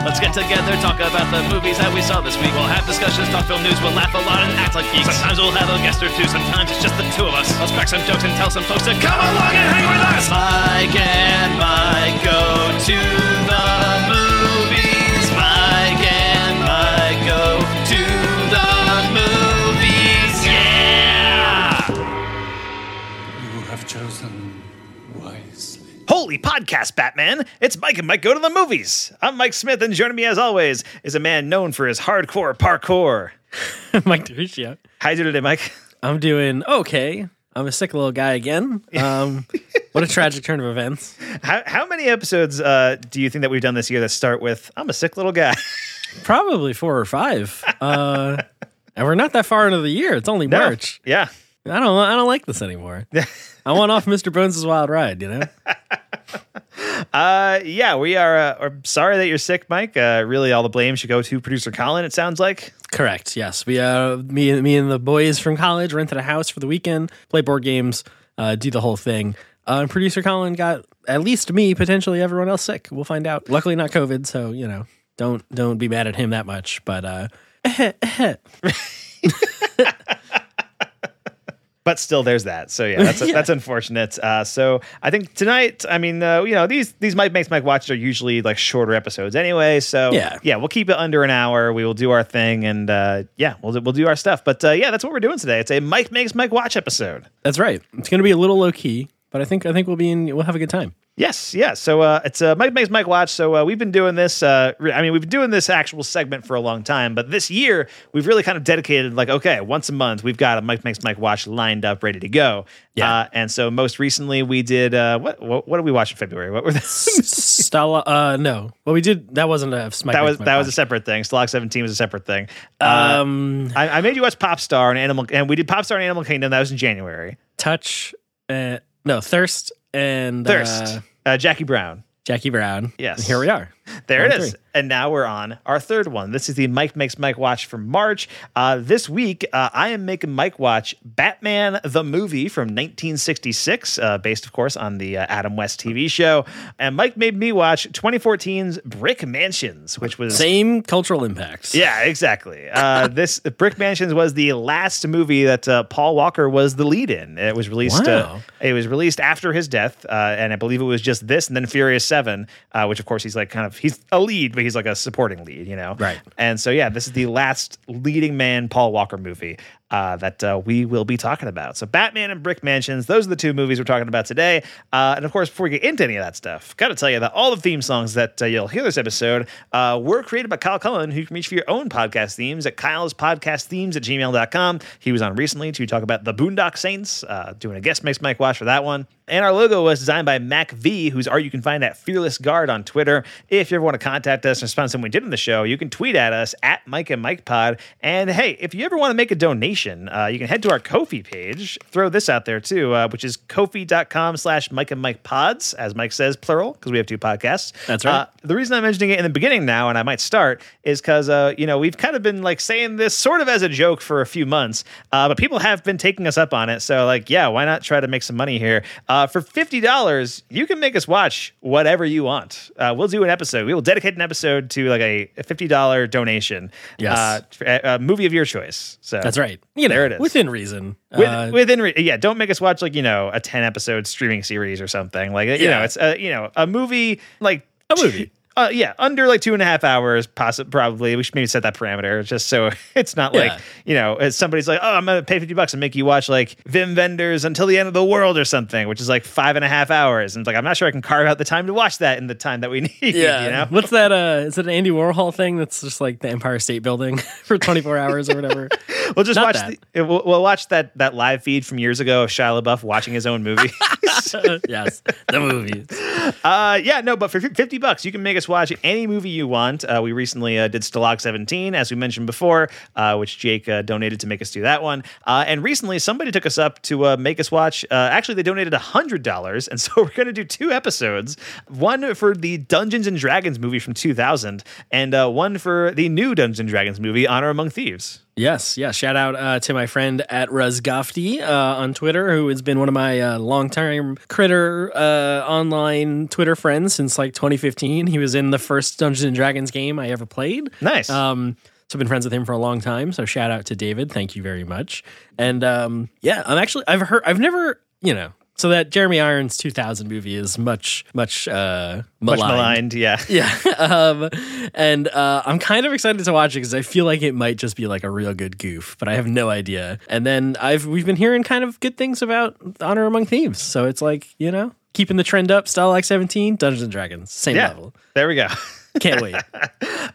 Let's get together, talk about the movies that we saw this week. We'll have discussions, talk film news, we'll laugh a lot and act like geeks. Sometimes we'll have a guest or two, sometimes it's just the two of us. Let's crack some jokes and tell some folks to come along and hang with us. Mike and Mike go to podcast, Batman! It's Mike and Mike Go to the Movies. I'm Mike Smith, and joining me as always is a man known for his hardcore parkour. Mike DeRiccio. How you doing today, Mike? I'm doing okay. I'm a sick little guy again. Um, what a tragic turn of events. How, how many episodes uh, do you think that we've done this year that start with "I'm a sick little guy"? Probably four or five. Uh, and we're not that far into the year. It's only No. March. Yeah. I don't. I don't like this anymore. I want off Mr. Bones' wild ride. You know. Uh, yeah, we are, uh, are sorry that you're sick, Mike. Uh, really, all the blame should go to producer Colin. It sounds like. Correct. Yes. We. Uh. Me. Me and the boys from college rented a house for the weekend. Play board games. Uh. Do the whole thing. Uh, and producer Colin got at least me, potentially everyone else sick. We'll find out. Luckily, not COVID. So you know, don't don't be mad at him that much. But uh, But still, there's that. So yeah, that's Yeah. that's unfortunate. Uh, so I think tonight, I mean, uh, you know, these these Mike makes Mike watch are usually like shorter episodes anyway. So Yeah. yeah, we'll keep it under an hour. We will do our thing, and uh, yeah, we'll do- we'll do our stuff. But uh, yeah, that's what we're doing today. It's a Mike makes Mike watch episode. That's right. It's going to be a little low key, but I think I think we'll be in. We'll have a good time. Yes, yeah. So uh, it's uh, Mike makes Mike watch. So uh, we've been doing this. Uh, I mean, we've been doing this actual segment for a long time, but this year we've really kind of dedicated, like, okay, once a month we've got a Mike makes Mike watch lined up, ready to go. Yeah. Uh, and so most recently we did uh, what, what? What did we watch in February? What were the, Stella. Uh, no. Well, we did. That wasn't a. Smite that was My that was a separate thing. Stalag Seventeen was a separate thing. Um I, I made you watch Pop Star and Animal, and we did Pop Star and Animal Kingdom. That was in January. touch. Uh, no thirst and Thirst, uh, Jackie Brown. Jackie Brown. Yes. And here we are. There it is. And now we're on our third one. This is the Mike Makes Mike Watch for March. Uh, this week, uh, I am making Mike watch Batman the movie from 1966, uh, based, of course, on the uh, Adam West TV show. And Mike made me watch 2014's Brick Mansions, which was. Same cultural impacts. Yeah, exactly. Uh, this Brick Mansions was the last movie that uh, Paul Walker was the lead in. It was released. Uh, Wow. it was released after his death, uh, and I believe it was just this, and then Furious Seven, uh, which of course he's like kind of he's a lead, but he's like a supporting lead, you know. Right. And so yeah, this is the last leading man Paul Walker movie uh, that uh, we will be talking about. So Batman and Brick Mansions, those are the two movies we're talking about today. Uh, and of course, before we get into any of that stuff, got to tell you that all the theme songs that uh, you'll hear this episode uh, were created by Kyle Cullen, who you can reach for your own podcast themes at Kyle's podcast themes at gmail.com. He was on recently to talk about the Boondock Saints, uh, doing a guest mix Mike Watch for that one. And our logo was designed by Mac V, whose art you can find at Fearless Guard on Twitter. If you ever want to contact us and to something we did in the show, you can tweet at us at Mike and Mike Pod. And hey, if you ever want to make a donation, uh, you can head to our Ko-fi page. Throw this out there too, uh, which is ko-fi.com slash Mike and Mike Pods, as Mike says, plural, because we have two podcasts. That's right. Uh, the reason I'm mentioning it in the beginning now, and I might start, is because uh, you know we've kind of been like saying this sort of as a joke for a few months, uh, but people have been taking us up on it. So like, yeah, why not try to make some money here? Uh, for fifty dollars, you can make us watch whatever you want. Uh, we'll do an episode. We will dedicate an episode to like a, a fifty dollar donation. Yes. uh, for a movie of your choice. So That's right. You know, There it is. within reason. with, Uh, within re- yeah don't make us watch like you know a 10 episode streaming series or something like you Yeah. know it's uh, you know a movie like A movie. Uh, yeah under like two and a half hours possibly probably we should maybe set that parameter just so it's not like Yeah. you know it's somebody's like oh i'm gonna pay 50 bucks and make you watch like Wim Wenders until the end of the world or something which is like five and a half hours and it's like i'm not sure i can carve out the time to watch that in the time that we need yeah. you know What's that? Uh, is it an Andy Warhol thing that's just like the Empire State Building for 24 hours or whatever? we'll just Not watch that. the, we'll, we'll watch that that live feed from years ago of Shia LaBeouf watching his own movie yes, the movies. Uh, yeah, no, but for 50 bucks, you can make us watch any movie you want. Uh, we recently uh, did Stalag 17, as we mentioned before, uh, which Jake uh, donated to make us do that one. Uh, and recently, somebody took us up to uh, make us watch. Actually, they donated $100. And so we're going to do two episodes one for the Dungeons and Dragons movie from 2000, and one for the new Dungeons and Dragons movie, Honor Among Thieves. Yes, yeah. Shout out uh, to my friend at Ruzgofty uh, on Twitter, who has been one of my uh, long-time critter uh, online Twitter friends since like 2015. He was in the first Dungeons and Dragons game I ever played. Nice. Um, so I've been friends with him for a long time. So shout out to David. Thank you very much. And um, yeah, I'm actually I've heard I've never you know so that Jeremy Irons 2000 movie is much much uh, Much maligned. maligned, yeah. Yeah. Um, and uh, I'm kind of excited to watch it because I feel like it might just be like a real good goof, but I have no idea. And then I've we've been hearing kind of good things about Honor Among Thieves, so it's like you know keeping the trend up. Style like 17, Dungeons and Dragons, same Yeah. level. There we go. Can't wait.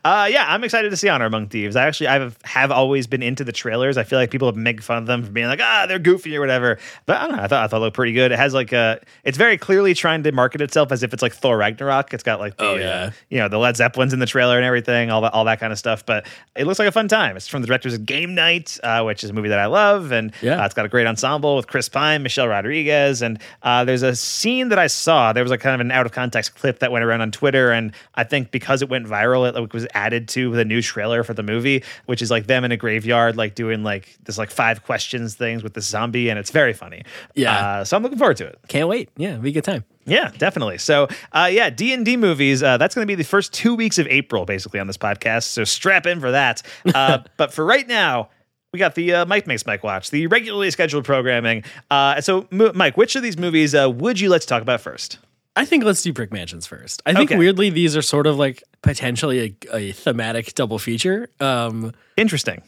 Uh, yeah, I'm excited to see Honor Among Thieves. I actually I have, always been into the trailers. I feel like people have made fun of them for being like, ah, they're goofy or whatever. But I don't know. I thought I thought it looked pretty good. It has like a, it's very clearly trying to market itself as if it's like Thor Ragnarok. It's got like the, Oh, yeah. uh, you know, the Led Zeppelins in the trailer and everything, all that, all that kind of stuff. But it looks like a fun time. It's from the directors of Game Night, uh, which is a movie that I love, and Yeah. uh, it's got a great ensemble with Chris Pine, Michelle Rodriguez, and uh, there's a scene that I saw. There was like kind of an out of context clip that went around on Twitter, and I think because it went viral, it like, was added to the new trailer for the movie, which is like them in a graveyard, like doing like this like five questions things with the zombie, and it's very funny. Yeah. uh, so I'm looking forward to it. Can't wait. Yeah, it'll be a good time. Yeah, definitely. So, uh, yeah, D and D movies. Uh, that's going to be the first two weeks of April, basically, on this podcast. So strap in for that. Uh, but for right now, we got the uh, Mike Makes Mike Watch, the regularly scheduled programming. Uh, so, Mo- Mike, which of these movies uh, would you like to talk about first? I think let's do Brick Mansions first. I think Okay. weirdly these are sort of like potentially a, a thematic double feature. Um, Interesting.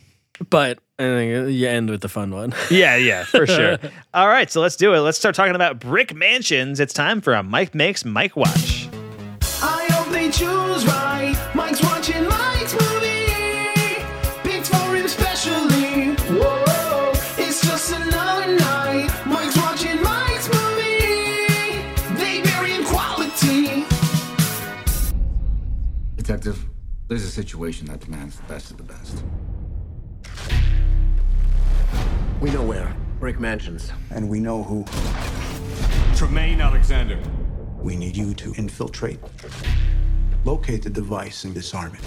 but I think you end with the fun one. Yeah, yeah, for sure. All right, so let's do it. Let's start talking about Brick Mansions. It's time for a Mike Makes Mike Watch. I hope they choose right. Detective, there's a situation that demands the best of the best. We know where. Brick Mansions. and we know who. Tremaine Alexander. We need you to infiltrate, locate the device, and disarm it.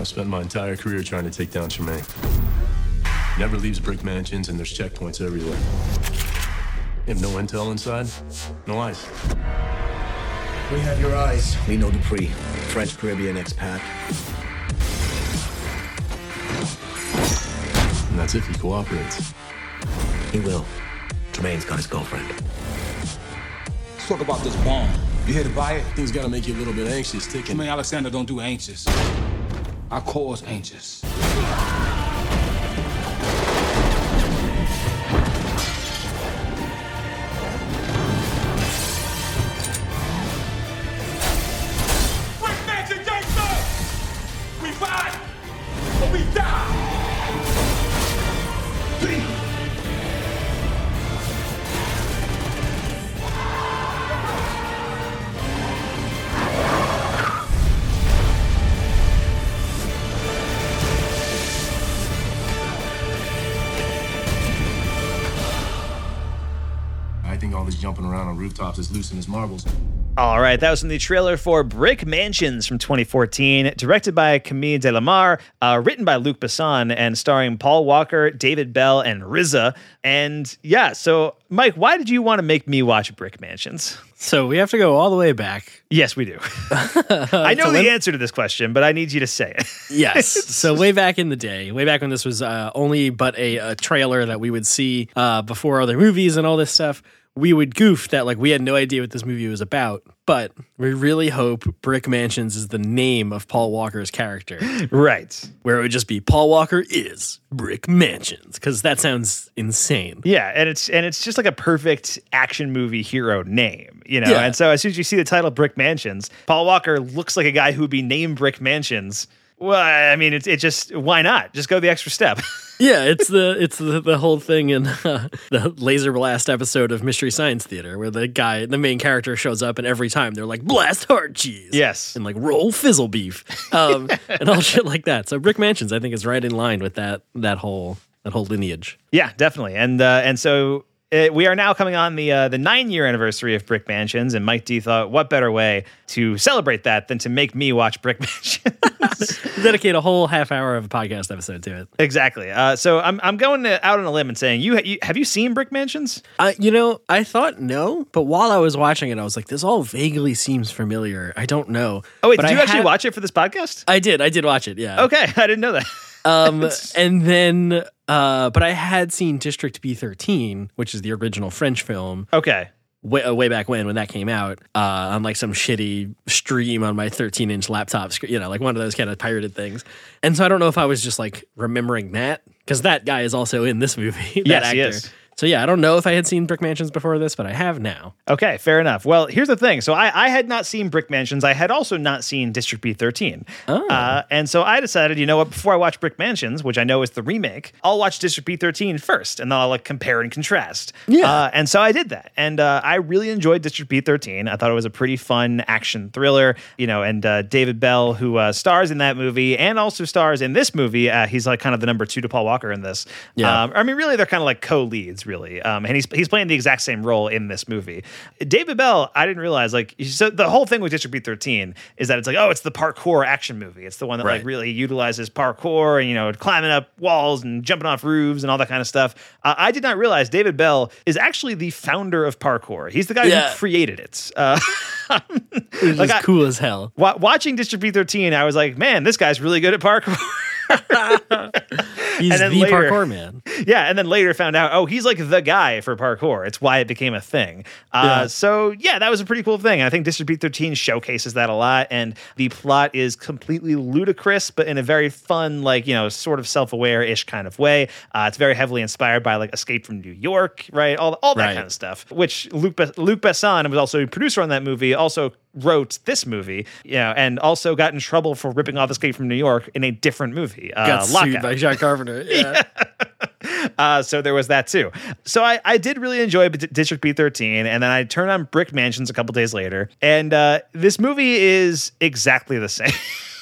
I spent my entire career trying to take down Tremaine. Never leaves brick mansions, and there's checkpoints everywhere. Have no intel inside, no ice. We have your eyes. We know Dupree. French Caribbean expat. And that's if he cooperates. He will. Tremaine's got his girlfriend. Let's talk about this bomb. You here to buy it? Things gotta make you a little bit anxious, ticking. Tremaine Alexander don't do anxious. I cause anxious. Jumping around on rooftops is loosening his marbles. All right, that was from the trailer for Brick Mansions from 2014, directed by Camille Delamarre, uh, written by Luc Besson, and starring Paul Walker, David Belle, and RZA. And yeah, so Mike, why did you want to make me watch Brick Mansions? so we have to go all the way back. Yes, we do. I know So the when- answer to this question, but I need you to say it. Yes. so way back in the day, way back when this was uh, only but a, a trailer that we would see uh, before other movies and all this stuff, we would goof that like we had no idea what this movie was about. But we really hope Brick Mansions is the name of Paul Walker's character, right. where it would just be Paul Walker is Brick Mansions, because that sounds insane. Yeah, and it's and it's just like a perfect action movie hero name, you know. Yeah. And so as soon as you see the title Brick Mansions, Paul Walker looks like a guy who would be named Brick Mansions. Well, I mean, it's it just why not? Just go the extra step. Yeah, it's the it's the, the whole thing in uh, the Laser Blast episode of Mystery Science Theater where the guy, the main character, shows up and every time they're like blast hard cheese, Yes. and like roll fizzle beef, um, and all shit like that. So Brick Mansions, I think, is right in line with that that whole that whole lineage. Yeah, definitely. And uh, and so Uh, we are now coming on the uh, the nine year anniversary of Brick Mansions, and Mike D thought, what better way to celebrate that than to make me watch Brick Mansions? Dedicate a whole half hour of a podcast episode to it. exactly. Uh, so I'm I'm going to, out on a limb and saying, you, you have you seen Brick Mansions? Uh, you know, I thought no, but while I was watching it, I was like, this all vaguely seems familiar. I don't know. Oh wait, But did you actually had- watch it for this podcast? I did. I did watch it. Yeah. Okay, I didn't know that. Um, and then, uh, but I had seen District B13, which is the original French film, Okay. way, uh, way back when when that came out uh, on like some shitty stream on my 13 inch laptop screen, you know, like one of those kind of pirated things. And so I don't know if I was just like remembering that because that guy is also in this movie. that Yes, actor. So yeah, I don't know if I had seen Brick Mansions before this, but I have now. Okay, fair enough. Well, here's the thing. So I, I had not seen Brick Mansions. I had also not seen District B13. Oh. Uh, and so I decided, you know what, before I watch Brick Mansions, which I know is the remake, I'll watch District B13 first, and then I'll like compare and contrast. Yeah. Uh, and so I did that. And uh, I really enjoyed District B13. I thought it was a pretty fun action thriller, you know, and uh, David Belle, who uh, stars in that movie and also stars in this movie, uh, he's like kind of the number two to Paul Walker in this. Yeah. Um, I mean, really, they're kind of like co-leads, really. Um, and he's he's playing the exact same role in this movie. David Belle, I didn't realize like so the whole thing with District B thirteen is that it's like oh, it's the parkour action movie. It's the one that like really utilizes parkour and you know climbing up walls and jumping off roofs and all that kind of stuff. Uh, I did not realize David Belle is actually the founder of parkour. He's the guy Yeah. who created it. Uh, It Like I- cool as hell. wa- watching District B thirteen, I was like, man, this guy's really good at parkour. He's And then the later- parkour man. Yeah, and then later found out, oh, he's like the guy for parkour. It's why it became a thing. Uh, Yeah. So yeah, that was a pretty cool thing. I think District B13 showcases that a lot, and the plot is completely ludicrous, but in a very fun, like you know, sort of self-aware ish kind of way. Uh, it's very heavily inspired by like Escape from New York, right? All all that Right. kind of stuff. Which Luke Luc Besson was also a producer on that movie. Also wrote this movie, you know, and also got in trouble for ripping off Escape from New York in a different movie. Uh, Got sued Lockout. by John Carpenter. Yeah. Uh, so there was that too. So I, I did really enjoy B- District B13, and then I turned on Brick Mansions a couple days later, and uh, this movie is exactly the same.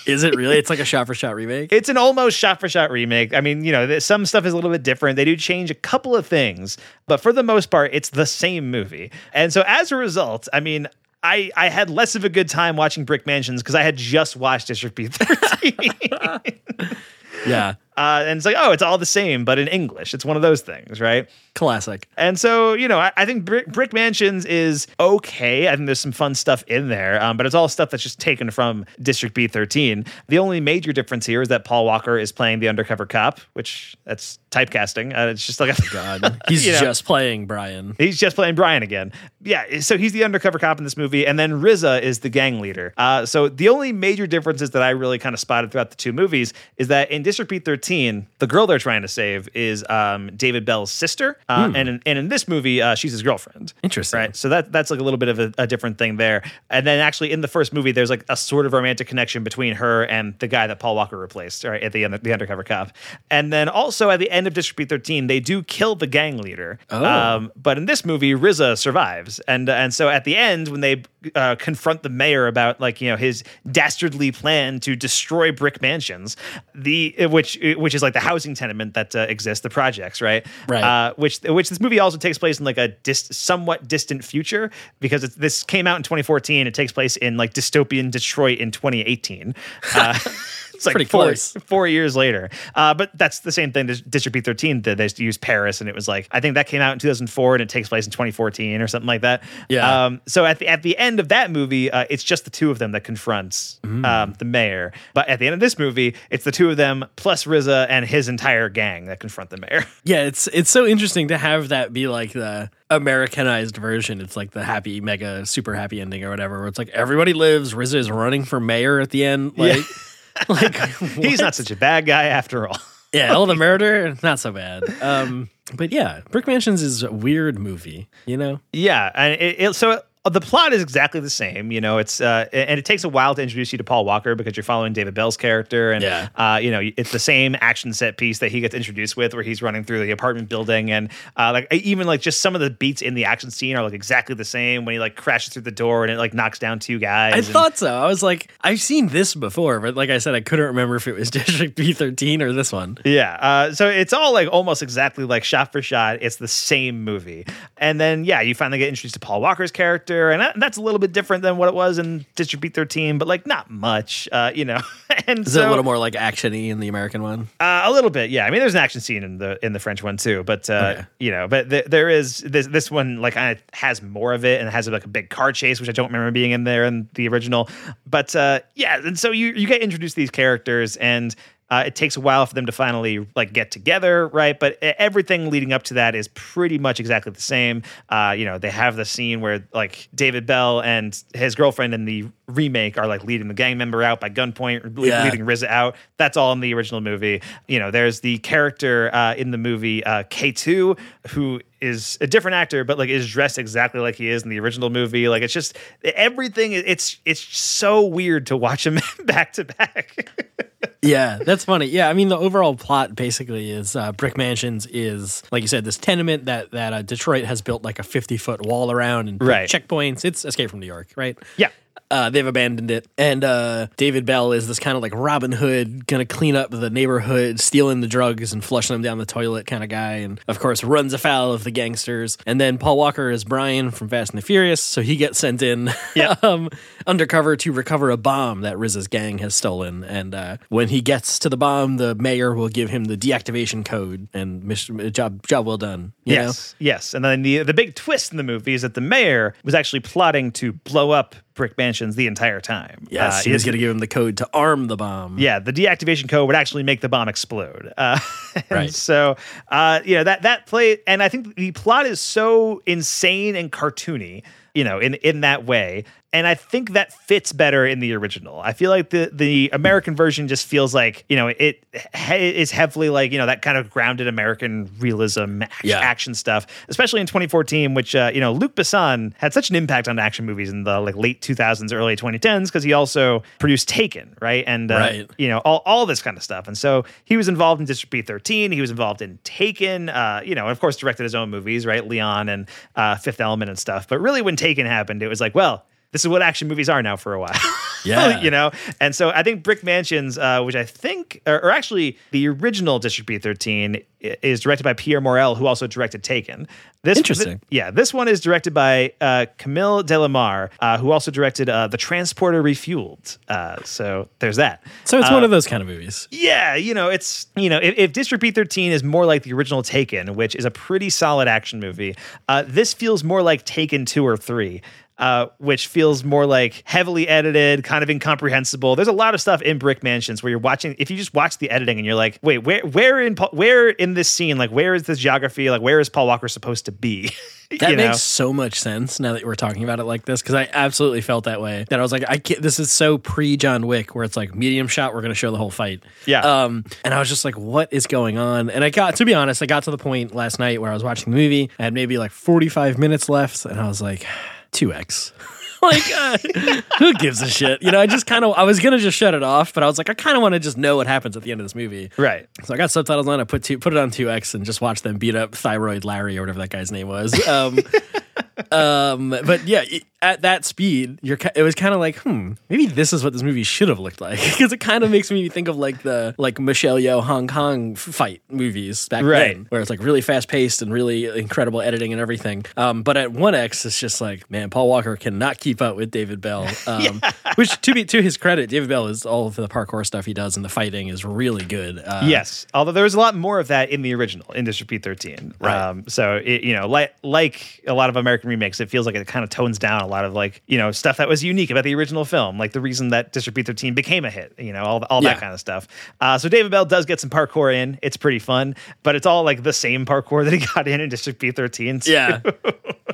Is it really? It's like a shot for shot remake. it's an almost shot for shot remake. I mean, you know, some stuff is a little bit different. They do change a couple of things, but for the most part, it's the same movie. And so as a result, I mean, I, I had less of a good time watching Brick Mansions because I had just watched District B13. yeah. Uh, and it's like, oh, it's all the same, but in English. It's one of those things, right? Classic. And so, you know, I, I think Brick, Brick Mansions is okay. I think there's some fun stuff in there, um, but it's all stuff that's just taken from District B13. The only major difference here is that Paul Walker is playing the undercover cop, which that's typecasting. Uh, it's just like, God. He's You know. just playing Brian. He's just playing Brian again. Yeah, so he's the undercover cop in this movie, and then RZA is the gang leader. Uh, so the only major differences that I really kind of spotted throughout the two movies is that in District B13, the girl they're trying to save is um, David Belle's sister, uh, and in, and in this movie, uh, she's his girlfriend. Interesting. Right. So that that's like a little bit of a, a different thing there. And then actually in the first movie, there's like a sort of romantic connection between her and the guy that Paul Walker replaced, right, at the end, the undercover cop. And then also at the end of District B13, they do kill the gang leader. Oh. Um, but in this movie, RZA survives, and and so at the end, when they uh, confront the mayor about like you know his dastardly plan to destroy brick mansions, the which which is like the housing tenement that uh, exists, the projects, right? Right. Uh, which which this movie also takes place in like a dis- somewhat distant future because it's, this came out in 2014. It takes place in like dystopian Detroit in 2018. Uh, It's like Pretty four, close. four years later. Uh, but that's the same thing that District B13 did. They used Paris, and it was like I think that came out in 2004, and it takes place in 2014 or something like that. Yeah. Um, so at the at the end of that movie, uh, it's just the two of them that confronts Mm. um, the mayor. But at the end of this movie, it's the two of them plus RZA and his entire gang that confront the mayor. Yeah, it's it's so interesting to have that be like the Americanized version. It's like the happy, mega, super happy ending or whatever. Where it's like everybody lives. RZA is running for mayor at the end. Like, like He's not such a bad guy after all. yeah, all the murder, not so bad. Um, but yeah, Brick Mansions is a weird movie. You know, Yeah, and it, it, so the plot is exactly the same. You know, it's uh, and it takes a while to introduce you to Paul Walker because you're following David Belle's character, and Yeah. uh, you know, it's the same action set piece that he gets introduced with, where he's running through the apartment building, and uh, like even like just some of the beats in the action scene are like exactly the same when he like crashes through the door and it like knocks down two guys. I and- thought so. I was like, I've seen this before, but like I said, I couldn't remember if it was District B13 or this one. Yeah. Uh, so it's all like almost exactly like shot for shot. It's the same movie. And then, yeah, you finally get introduced to Paul Walker's character. And that, that's a little bit different than what it was in District B 13, but like not much, uh, you know. and Is so, it a little more like actiony in the American one? Uh, a little bit, yeah. I mean, there's an action scene in the in the French one too, but uh, Okay. you know, but th- there is this this one like kind of has more of it and has like a big car chase, which I don't remember being in there in the original. But uh, yeah, and so you you get introduced to these characters and. Uh, it takes a while for them to finally like get together, right? But everything leading up to that is pretty much exactly the same. Uh, you know, they have the scene where like David Belle and his girlfriend in the remake are like leading the gang member out by gunpoint, Yeah. leading RZA out. That's all in the original movie. You know, there's the character uh, in the movie uh, K2 who is a different actor, but like is dressed exactly like he is in the original movie. Like it's just everything. It's it's so weird to watch him back to back. yeah, that's funny. Yeah, I mean the overall plot basically is uh, Brick Mansions is like you said this tenement that that uh, Detroit has built like a fifty foot wall around and Right. checkpoints. It's Escape from New York, right? Yeah. Uh, they've abandoned it, and uh, David Belle is this kind of like Robin Hood, gonna clean up the neighborhood, stealing the drugs and flushing them down the toilet kind of guy, and of course runs afoul of the gangsters. And then Paul Walker is Brian from Fast and the Furious, so he gets sent in um, undercover to recover a bomb that RZA's gang has stolen. And uh, when he gets to the bomb, the mayor will give him the deactivation code, and mission, job job well done. You yes, yes. And then the the big twist in the movie is that the mayor was actually plotting to blow up Brick Mansions the entire time. Yes, Uh, he was going to give him the code to arm the bomb. Yeah, the deactivation code would actually make the bomb explode. Uh, Right. So, uh, you know that that play, and I think the plot is so insane and cartoony, you know, in in that way. And I think that fits better in the original. I feel like the the American version just feels like you know it he- is heavily like you know that kind of grounded American realism action, Yeah. action stuff, especially in 2014, which uh, you know Luc Besson had such an impact on action movies in the like late 2000s, early 2010s because he also produced Taken, right? And uh, Right. you know all, all this kind of stuff and so he was involved in district b13 he was involved in taken uh, you know and of course directed his own movies right leon and uh, fifth element and stuff but really when taken happened it was like well this is what action movies are now for a while Yeah. you know and so i think brick mansions uh, which i think or, or actually the original district b13 is directed by pierre morel who also directed taken this Interesting. yeah, this one is directed by uh, Camille Delamarre, uh, who also directed uh, The Transporter Refueled. Uh, so there's that. So it's Uh, one of those kind of movies. yeah, you know, it's you know, if, if District B13 is more like the original Taken, which is a pretty solid action movie, uh, this feels more like Taken two or three. Uh, which feels more like heavily edited, kind of incomprehensible. There's a lot of stuff in Brick Mansions where you're watching. If you just watch the editing and you're like, wait, where, where in, where in this scene, like, where is this geography? Like, where is Paul Walker supposed to be? That You makes know? so much sense now that we're talking about it like this because I absolutely felt that way. That I was like, I can't, this is so pre John Wick where it's like medium shot, we're going to show the whole fight. Yeah. Um, and I was just like, what is going on? And I got to be honest, I got to the point last night where I was watching the movie. I had maybe like 45 minutes left, and I was like, 2x. like, uh, who gives a shit? You know, I just kind of, I was gonna just shut it off, but I was like, I kind of want to just know what happens at the end of this movie. Right. So I got subtitles on. I put two, put it on two X and just watch them beat up Thyroid Larry or whatever that guy's name was. Um, um, but yeah, i- at that speed, you're. It was kind of like, hmm, maybe this is what this movie should have looked like because it kind of makes me think of like the like Michelle Yeoh Hong Kong fight movies back Right. then, where it's like really fast paced and really incredible editing and everything. Um, but at one X, it's just like, man, Paul Walker cannot keep up with David Belle. Um, Which to be to his credit, David Belle is all of the parkour stuff he does and the fighting is really good. Uh, yes, although there was a lot more of that in the original in District B13. Right. Um, so it, you know, like like a lot of American remakes, it feels like it kind of tones down a lot of like you know stuff that was unique about the original film, like the reason that District B13 became a hit. You know, all all Yeah. that kind of stuff. Uh, so David Belle does get some parkour in. It's pretty fun, but it's all like the same parkour that he got in in District B13. too. Yeah.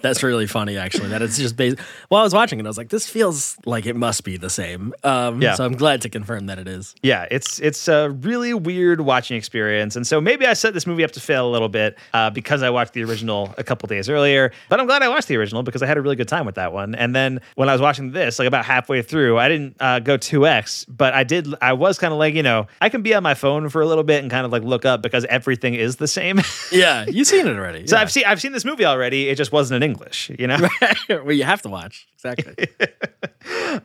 That's really funny, actually. That it's just based. While I was watching it, I was like, "This feels like it must be the same." Um, Yeah. So I'm glad to confirm that it is. Yeah, it's it's a really weird watching experience, and so maybe I set this movie up to fail a little bit uh, because I watched the original a couple days earlier. But I'm glad I watched watch the original because I had a really good time with that one. And then when I was watching this, like about halfway through, I didn't uh, go 2x, but I did. I was kind of like, you know, I can be on my phone for a little bit and kind of like look up because everything is the same. Yeah, you've seen it already. so yeah. I've seen I've seen this movie already. It just wasn't in English, you know. well, you have to watch exactly.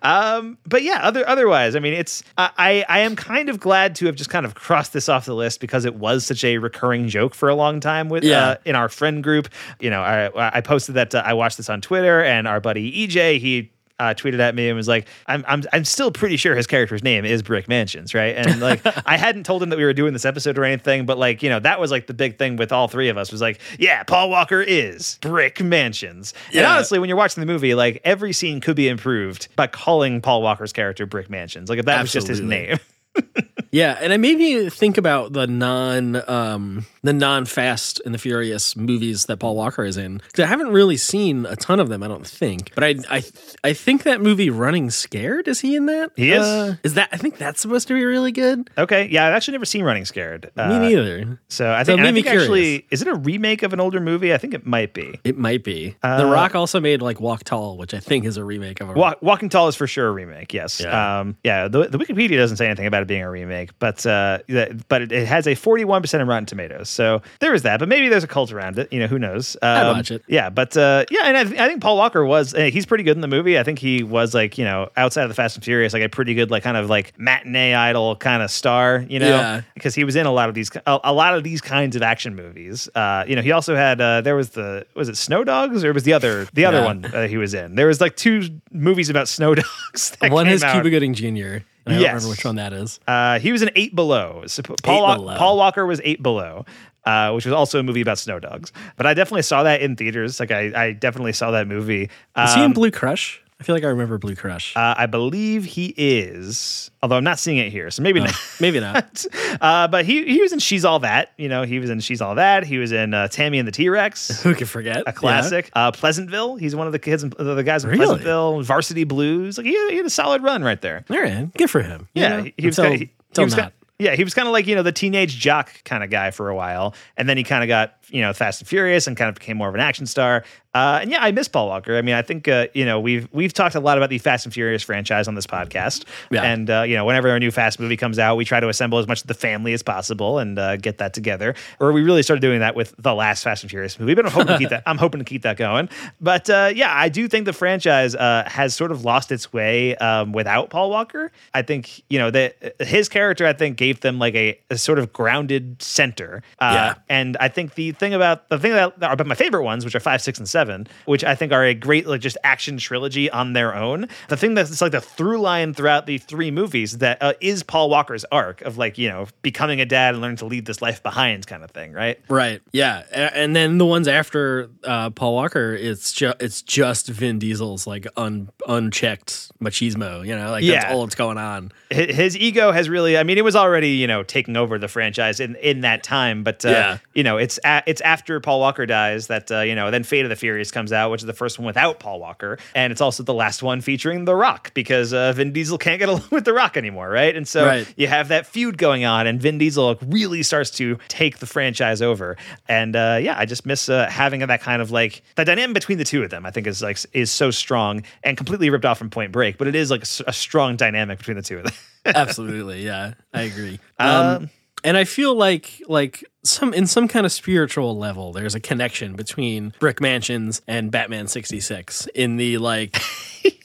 Um, but yeah, other otherwise, I mean, it's I I I am kind of glad to have just kind of crossed this off the list because it was such a recurring joke for a long time with Yeah. uh, in our friend group. You know, I I posted that uh, I watched this on Twitter, and our buddy EJ he. Uh, tweeted at me and was like, I'm, "I'm I'm still pretty sure his character's name is Brick Mansions, right?" And like, I hadn't told him that we were doing this episode or anything, but like, you know, that was like the big thing with all three of us was like, "Yeah, Paul Walker is Brick Mansions." And honestly, when you're watching the movie, like every scene could be improved by calling Paul Walker's character Brick Mansions. Like if that was just his name. Yeah, and it made me think about the non um the non Fast and the Furious movies that Paul Walker is in because I haven't really seen a ton of them, I don't think. But I I I think that movie Running Scared is he in that? He is. Uh, is that I think that's supposed to be really good. Okay, yeah, I've actually never seen Running Scared. me Uh, neither. So I think, and I me think actually, is it a remake of an older movie? I think it might be. It might be. Uh, the Rock also made like Walk Tall, which I think is a remake of a Walk, Walking Tall is for sure a remake. Yes. Yeah. Um, yeah. The, the Wikipedia doesn't say anything about it being a remake, but uh, that- but it, it has a 41% in Rotten Tomatoes. So there is that. But maybe there's a cult around it. You know, who knows? Um, I'd watch it. Yeah. But uh, yeah, and I, th- I think Paul Walker was. uh, He's pretty good in the movie. I think he was like you know outside of the Fast and Furious, like a pretty good like kind of like matinee idol kind of star. You know, Yeah. because he was in a lot of these a, a lot of these kinds of action movies. Uh, you know, he also had uh, there was the was it Snow Dogs or was the other the other Yeah. one he was in. There was like two movies about snow dogs. That One is out. Cuba Gooding Jr. I don't Yes. remember which one that is. Uh, he was in Eight Below. So Paul, Wa- Below. Paul Walker was Eight Below, uh, which was also a movie about snow dogs. But I definitely saw that in theaters. Like I, I definitely saw that movie. Is he in Um, Blue Crush? I feel like I remember Blue Crush. uh, I believe he is, although I'm not seeing it here, so maybe not. Maybe not. Uh, but he he was in She's All That. You know, he was in She's All That. He was in uh, Tammy and the T Rex. Who can forget? a classic. Uh, Pleasantville. He's one of the kids, in, the guys in Really? Pleasantville. Varsity Blues. Like he had, he had a solid run right there. Yeah. All right. Good for him. Yeah, he, he was Until- kinda, he, he was not. kinda- yeah, he was kind of like you know the teenage jock kind of guy for a while, and then he kind of got you know Fast and Furious and kind of became more of an action star. Uh, and yeah, I miss Paul Walker. I mean, I think uh, you know we've we've talked a lot about the Fast and Furious franchise on this podcast, Yeah. and uh, you know whenever a new Fast movie comes out, we try to assemble as much of the family as possible and uh, get that together. Or we really started doing that with the last Fast and Furious movie, but I'm hoping to keep that. I'm hoping to keep that going. But uh, yeah, I do think the franchise uh, has sort of lost its way um, without Paul Walker. I think you know that his character, I think, gave them like a, a sort of grounded center. Uh, Yeah. and I think the thing about the thing that about my favorite ones, which are five, six, and seven, which I think are a great like just action trilogy on their own. The thing that's like the through line throughout the three movies that uh, is Paul Walker's arc of like you know becoming a dad and learning to leave this life behind kind of thing, right? Right. Yeah. And then the ones after uh, Paul Walker, it's just it's just Vin Diesel's like un- unchecked machismo. You know, like Yeah. that's all that's going on. His, his ego has really. I mean, it was already you know taking over the franchise in in that time, but uh, Yeah. you know it's a, it's after Paul Walker dies that uh, you know then Fate of the Furious comes out, which is the first one without Paul Walker, and it's also the last one featuring The Rock because uh, Vin Diesel can't get along with The Rock anymore, right? And so Right. you have that feud going on, and Vin Diesel really starts to take the franchise over. And uh, yeah, I just miss uh, having that kind of like the dynamic between the two of them. I think is like is so strong and completely ripped off from Point Break, but it is like a strong dynamic between the two of them. Absolutely. Yeah. I agree. Um, Um, and I feel like like some in some kind of spiritual level, there's a connection between Brick Mansions and Batman 66 in the like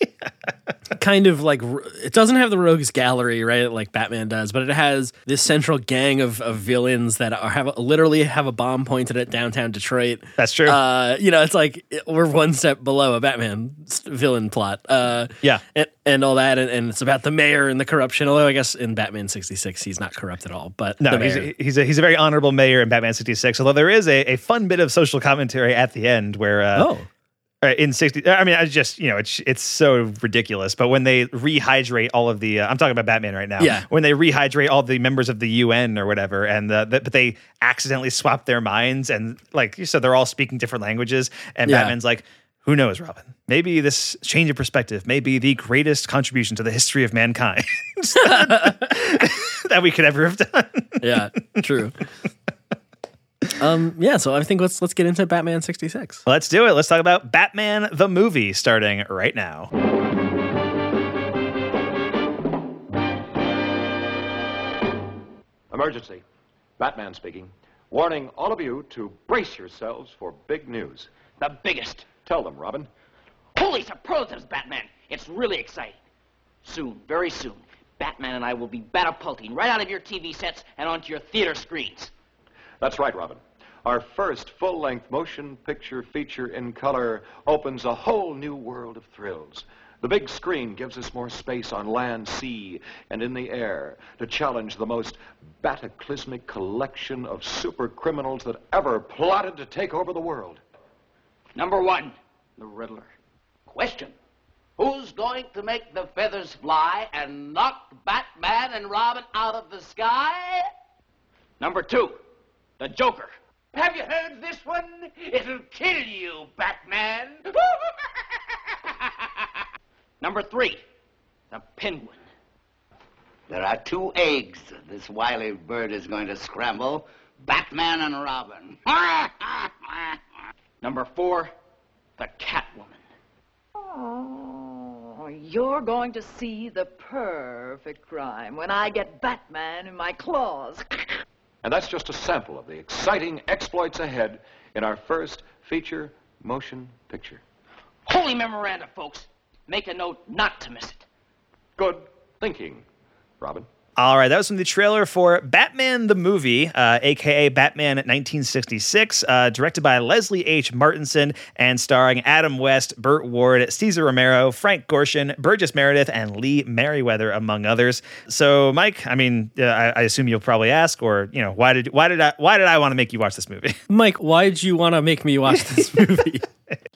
kind of like it doesn't have the rogues gallery right like batman does but it has this central gang of, of villains that are have literally have a bomb pointed at downtown detroit That's true. uh you know it's like we're one step below a batman villain plot uh Yeah. and, and all that and, and it's about the mayor and the corruption although i guess in batman 66 he's not corrupt at all but No, he's a, he's a he's a very honorable mayor in Batman sixty six. Although there is a, a fun bit of social commentary at the end where uh, oh uh, in 60 i mean i just you know it's it's so ridiculous. But when they rehydrate all of the uh, i'm talking about batman right now. Yeah. when they rehydrate all the members of the un or whatever and uh, th- but they accidentally swap their minds and like you said they're all speaking different languages and Yeah. batman's like who knows robin? Maybe this change of perspective may be the greatest contribution to the history of mankind that we could ever have done. Yeah true Um, yeah, so I think let's let's get into Batman 66. Let's do it. Let's talk about Batman the movie starting right now. Emergency. Batman speaking. Warning all of you to brace yourselves for big news. The biggest. Tell them, Robin. Holy superlatives, Batman! It's really exciting. Soon, very soon, Batman and I will be batapulting right out of your TV sets and onto your theater screens. That's right, Robin. Our first full length motion picture feature in color opens a whole new world of thrills. The big screen gives us more space on land, sea, and in the air to challenge the most bataclysmic collection of super criminals that ever plotted to take over the world. Number one, the Riddler. Question. Who's going to make the feathers fly and knock Batman and Robin out of the sky? Number two, the Joker. Have you heard this one? It'll kill you, Batman. Number three, the Penguin. There are two eggs this wily bird is going to scramble Batman and Robin. Number four, the Catwoman. Oh, you're going to see the perfect crime when I get Batman in my claws. And that's just a sample of the exciting exploits ahead in our first feature motion picture. Holy memoranda, folks. Make a note not to miss it. Good thinking, Robin. All right, that was from the trailer for Batman the movie, uh, aka Batman 1966, uh, directed by Leslie H. Martinson and starring Adam West, Burt Ward, Cesar Romero, Frank Gorshin, Burgess Meredith, and Lee Meriwether, among others. So, Mike, I mean, uh, I, I assume you'll probably ask, or you know, why did why did I why did I want to make you watch this movie? Mike, why did you want to make me watch this movie?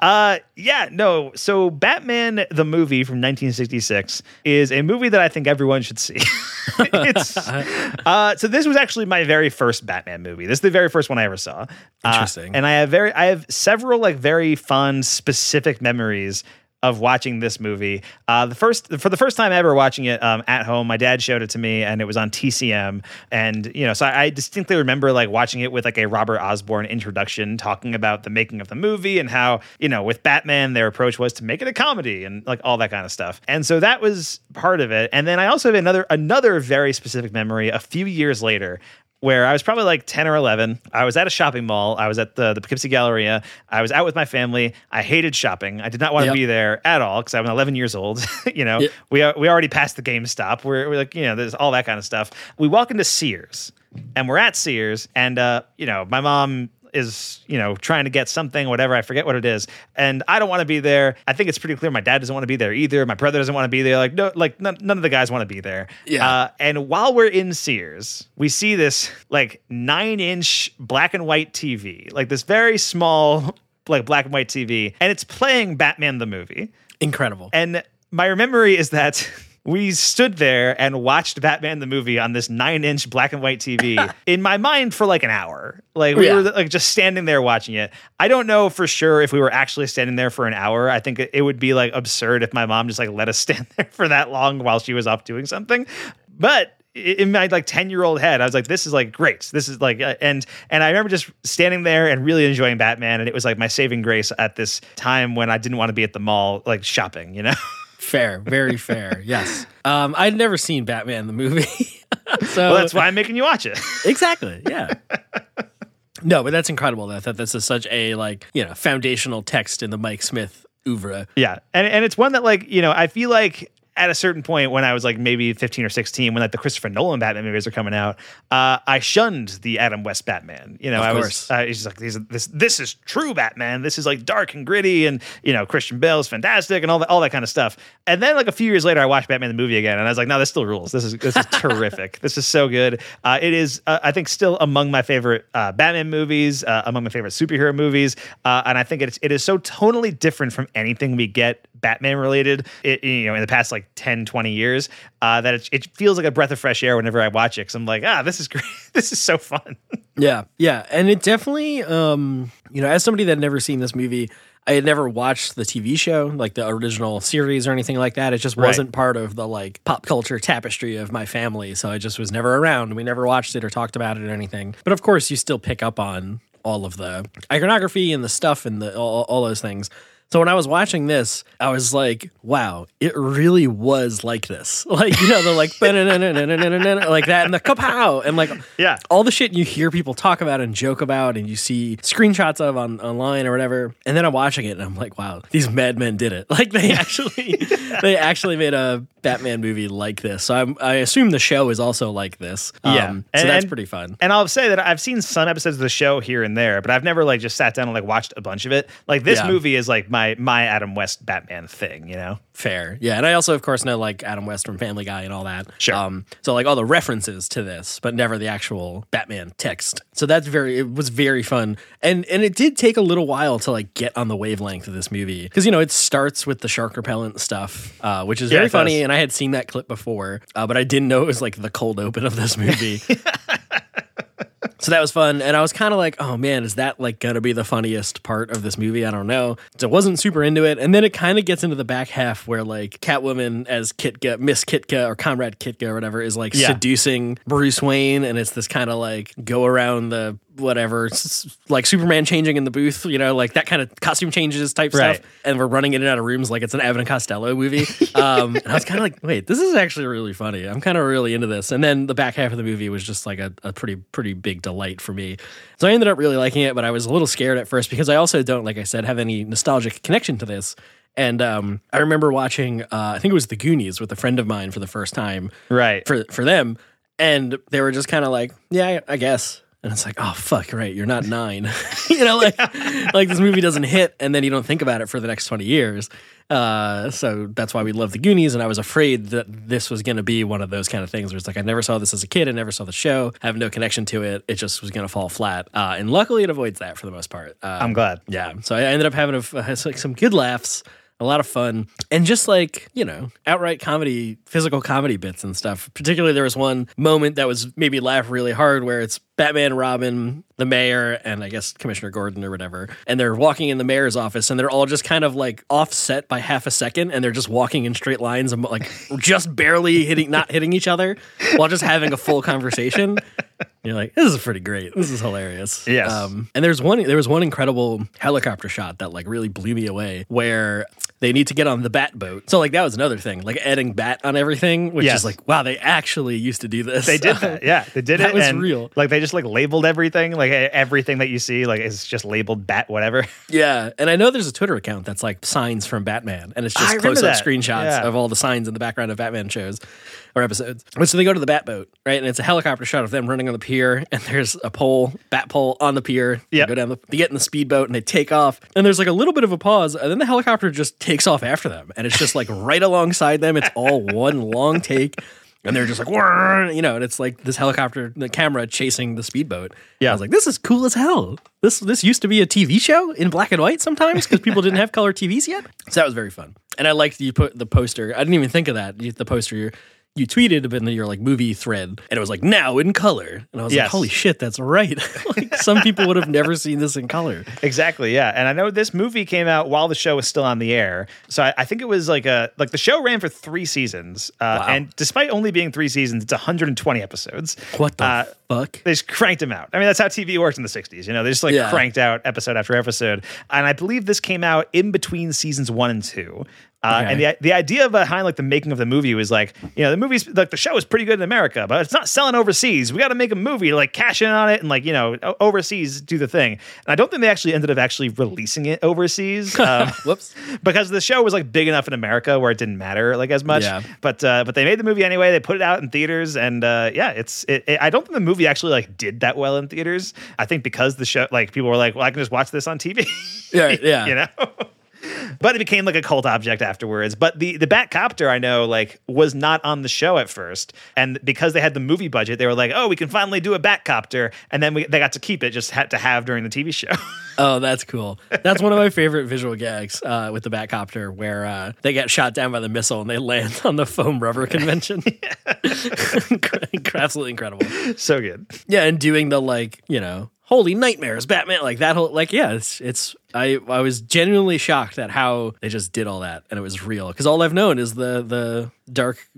Uh yeah, no. So Batman the movie from 1966 is a movie that I think everyone should see. it's uh so this was actually my very first Batman movie. This is the very first one I ever saw. Uh, Interesting. and I have very I have several like very fun specific memories of watching this movie. Uh, the first for the first time ever watching it um, at home, my dad showed it to me, and it was on TCM. And you know, so I, I distinctly remember like watching it with like a Robert Osborne introduction, talking about the making of the movie and how you know with Batman their approach was to make it a comedy and like all that kind of stuff. And so that was part of it. And then I also have another another very specific memory a few years later where I was probably like 10 or 11. I was at a shopping mall. I was at the, the Poughkeepsie Galleria. I was out with my family. I hated shopping. I did not want to Yep. be there at all because I'm 11 years old. you know, Yep. we, are- we already passed the GameStop. We're, we're like, you know, there's all that kind of stuff. We walk into Sears and we're at Sears and, uh, you know, my mom is you know trying to get something whatever i forget what it is. And i don't want to be there. I think it's pretty clear my dad doesn't want to be there either. My brother doesn't want to be there. Like no like none, none of the guys want to be there. Yeah. uh, and while we're in sears we see this like nine inch black and white tv like this very small like black and white tv and it's playing batman the movie. Incredible. and my memory is that we stood there and watched Batman the movie on this nine inch black and white TV in my mind for like an hour. Like we Yeah. were like just standing there watching it. I don't know for sure if we were actually standing there for an hour. I think it would be like absurd if my mom just like let us stand there for that long while she was off doing something. But in my like 10 year old head, I was like, this is like great. This is like, uh, and, and I remember just standing there and really enjoying Batman. And it was like my saving grace at this time when I didn't want to be at the mall, like shopping, you know? Fair, very fair. Yes. Um, I'd never seen Batman the movie. so well, that's why I'm making you watch it. exactly. Yeah. no, but that's incredible that, that this is such a like, you know, foundational text in the Mike Smith oeuvre. Yeah, and and it's one that like you know I feel like at a certain point when I was like maybe 15 or 16 when like the Christopher Nolan Batman movies are coming out, uh, I shunned the Adam West Batman. You know, Of I course. was uh, he's like these, this this is true Batman. This is like dark and gritty and you know Christian Bale's fantastic and all that all that kind of stuff. And then like a few years later I watched Batman the movie again and I was like no this still rules. This is this is terrific. This is so good. Uh, it is uh, I think still among my favorite uh, Batman movies, uh, among my favorite superhero movies, uh, and I think it's it is so tonally different from anything we get Batman related, it, you know, in the past like 10, 20 years, uh, that it, it feels like a breath of fresh air whenever I watch it. Cause I'm like, ah, this is great. this is so fun. Yeah, yeah, and it definitely, um, you know, as somebody that had never seen this movie, I had never watched the TV show, like the original series or anything like that. It just wasn't part of the like pop culture tapestry of my family, so I just was never around. We never watched it or talked about it or anything. But of course, you still pick up on all of the iconography and the stuff and the all, all those things. So when I was watching this, I was like, wow, it really was like this. Like, you know, the like like that and the kapow and like yeah. all the shit you hear people talk about and joke about and you see screenshots of on online or whatever. And then I'm watching it and I'm like, wow, these madmen did it. Like they actually they actually made a Batman movie like this. So I'm, I assume the show is also like this. Yeah. Um, so And- that's and- pretty fun. And I'll say that I've seen some episodes of the show here and there, but I've never like just sat down and like watched a bunch of it. Like this Yeah. movie is like my my Adam West Batman thing, you know? Fair. Yeah. And I also, of course, know like Adam West from Family Guy and all that. Sure. Um, so like all the references to this, but never the actual Batman text. So that's very, it was very fun. And and it did take a little while to like get on the wavelength of this movie. Because, you know, it starts with the shark repellent stuff, uh, which is Yeah, very does. funny. And I had seen that clip before, uh, but I didn't know it was like the cold open of this movie. So that was fun. And I was kind of like, oh man, is that like going to be the funniest part of this movie? I don't know. So I wasn't super into it. And then it kind of gets into the back half where like Catwoman as Kitka, Miss Kitka or Comrade Kitka or whatever is like Yeah. seducing Bruce Wayne. And it's this kind of like go around the whatever, like Superman changing in the booth, you know, like that kind of costume changes type Right. stuff. And we're running in and out of rooms like it's an Abbott and Costello movie. Um, and I was kind of like, wait, this is actually really funny. I'm kind of really into this. And then the back half of the movie was just like a, a pretty, pretty big delight for me. So I ended up really liking it, but I was a little scared at first because I also don't, like I said, have any nostalgic connection to this. And um, I remember watching, uh, I think it was The Goonies with a friend of mine for the first time. Right. For, for them. And they were just kind of like, yeah, I guess. And it's like, oh fuck, right? You're not nine, you know, like like this movie doesn't hit, and then you don't think about it for the next twenty years. Uh, so that's why we love the Goonies, and I was afraid that this was going to be one of those kind of things where it's like I never saw this as a kid, I never saw the show, I have no connection to it. It just was going to fall flat, uh, and luckily it avoids that for the most part. Um, I'm glad. Yeah, so I ended up having a, uh, like some good laughs. A lot of fun and just like, you know, outright comedy, physical comedy bits and stuff. Particularly, there was one moment that was maybe laugh really hard where it's Batman, Robin, the mayor, and I guess Commissioner Gordon or whatever. And they're walking in the mayor's office and they're all just kind of like offset by half a second and they're just walking in straight lines and like just barely hitting, not hitting each other while just having a full conversation. You're like, this is pretty great. This is hilarious. Yes. Um, and there's one, there was one incredible helicopter shot that like really blew me away where they need to get on the bat boat. So like that was another thing, like adding bat on everything, which Yes. is like, wow, they actually used to do this. They did that. Yeah, they did That it. was and, real. Like they just like labeled everything. Like everything that you see, like is just labeled bat whatever. Yeah, and I know there's a Twitter account that's like signs from Batman, and it's just close up screenshots Yeah. of all the signs in the background of Batman shows or episodes. But so they go to the bat boat, right? And it's a helicopter shot of them running on the pier, and there's a pole, bat pole on the pier. They Yep. go down the, they get in the speedboat and they take off, and there's like a little bit of a pause, and then the helicopter just takes off after them, and it's just like right alongside them. It's all one long take. And they're just like, you know, and it's like this helicopter, the camera chasing the speedboat. Yeah, I was like, this is cool as hell. This this used to be a TV show in black and white sometimes because people didn't have color TVs yet. So that was very fun. And I liked you put the poster. I didn't even think of that. The poster you tweeted in your like movie thread, and it was like now in color. And I was Yes. like, holy shit, that's right. like some people would have never seen this in color. Exactly, yeah. And I know this movie came out while the show was still on the air. So I, I think it was like a like the show ran for three seasons. Uh, Wow. And despite only being three seasons, it's 120 episodes. What the Uh, fuck? They just cranked them out. I mean, that's how TV worked in the 60s. You know, they just like Yeah. cranked out episode after episode. And I believe this came out in between seasons one and two. Uh, Okay. And the the idea behind like the making of the movie was like, you know, the movie's like the show is pretty good in America, but it's not selling overseas. We got to make a movie to like cash in on it and like you know overseas do the thing. And I don't think they actually ended up actually releasing it overseas. Um, Whoops. because the show was like big enough in America where it didn't matter like as much. Yeah. But uh, but they made the movie anyway. They put it out in theaters, and uh, yeah, it's. It, it- I don't think the movie actually like did that well in theaters. I think because the show like people were like, well, I can just watch this on TV. Yeah, yeah. you know. But it became like a cult object afterwards. But the the Batcopter I know like was not on the show at first, and because they had the movie budget, they were like, "Oh, we can finally do a Batcopter," and then we, they got to keep it, just had to have during the TV show. Oh, that's cool. That's one of my favorite visual gags uh, with the Batcopter, where uh, they get shot down by the missile and they land on the foam rubber convention. Absolutely incredible. so good. Yeah, and doing the like, you know, holy nightmares, Batman, like that whole, like, yeah, it's it's I I was genuinely shocked at how they just did all that and it was real because all I've known is the the dark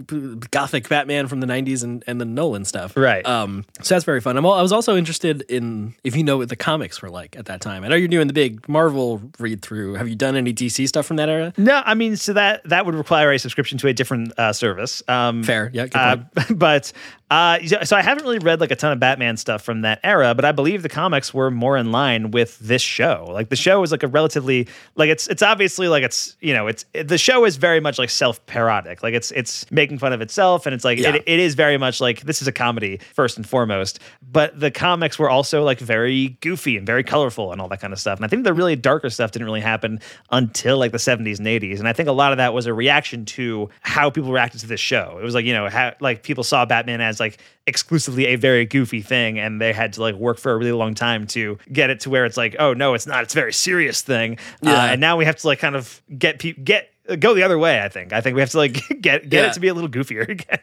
gothic Batman from the 90s and, and the Nolan stuff. Right. Um, so that's very fun. I'm, al- I was also interested in if you know what the comics were like at that time. I know you're doing the big Marvel read through. Have you done any DC stuff from that era? No, I mean, so that that would require a subscription to a different uh, service. Um, Fair, yeah. Uh, but uh, so I haven't really read like a ton of Batman stuff from that era, but I believe the comics were more in line with this show. Like the show is like a relatively like it's it's obviously like it's you know it's the show is very much like self parodic. Like it's it's making fun of itself, and it's like Yeah. it, it is very much like this is a comedy first and foremost. But the comics were also like very goofy and very colorful and all that kind of stuff. And I think the really darker stuff didn't really happen until like the 70s and 80s. And I think a lot of that was a reaction to how people reacted to this show. It was like, you know, how like people saw Batman as like exclusively a very goofy thing and they had to like work for a really long time to get it to where it's like, oh no, it's not. It's very serious thing. Uh, Yeah. and now we have to like kind of get people get go the other way, I think. I think we have to like get get Yeah. it to be a little goofier again.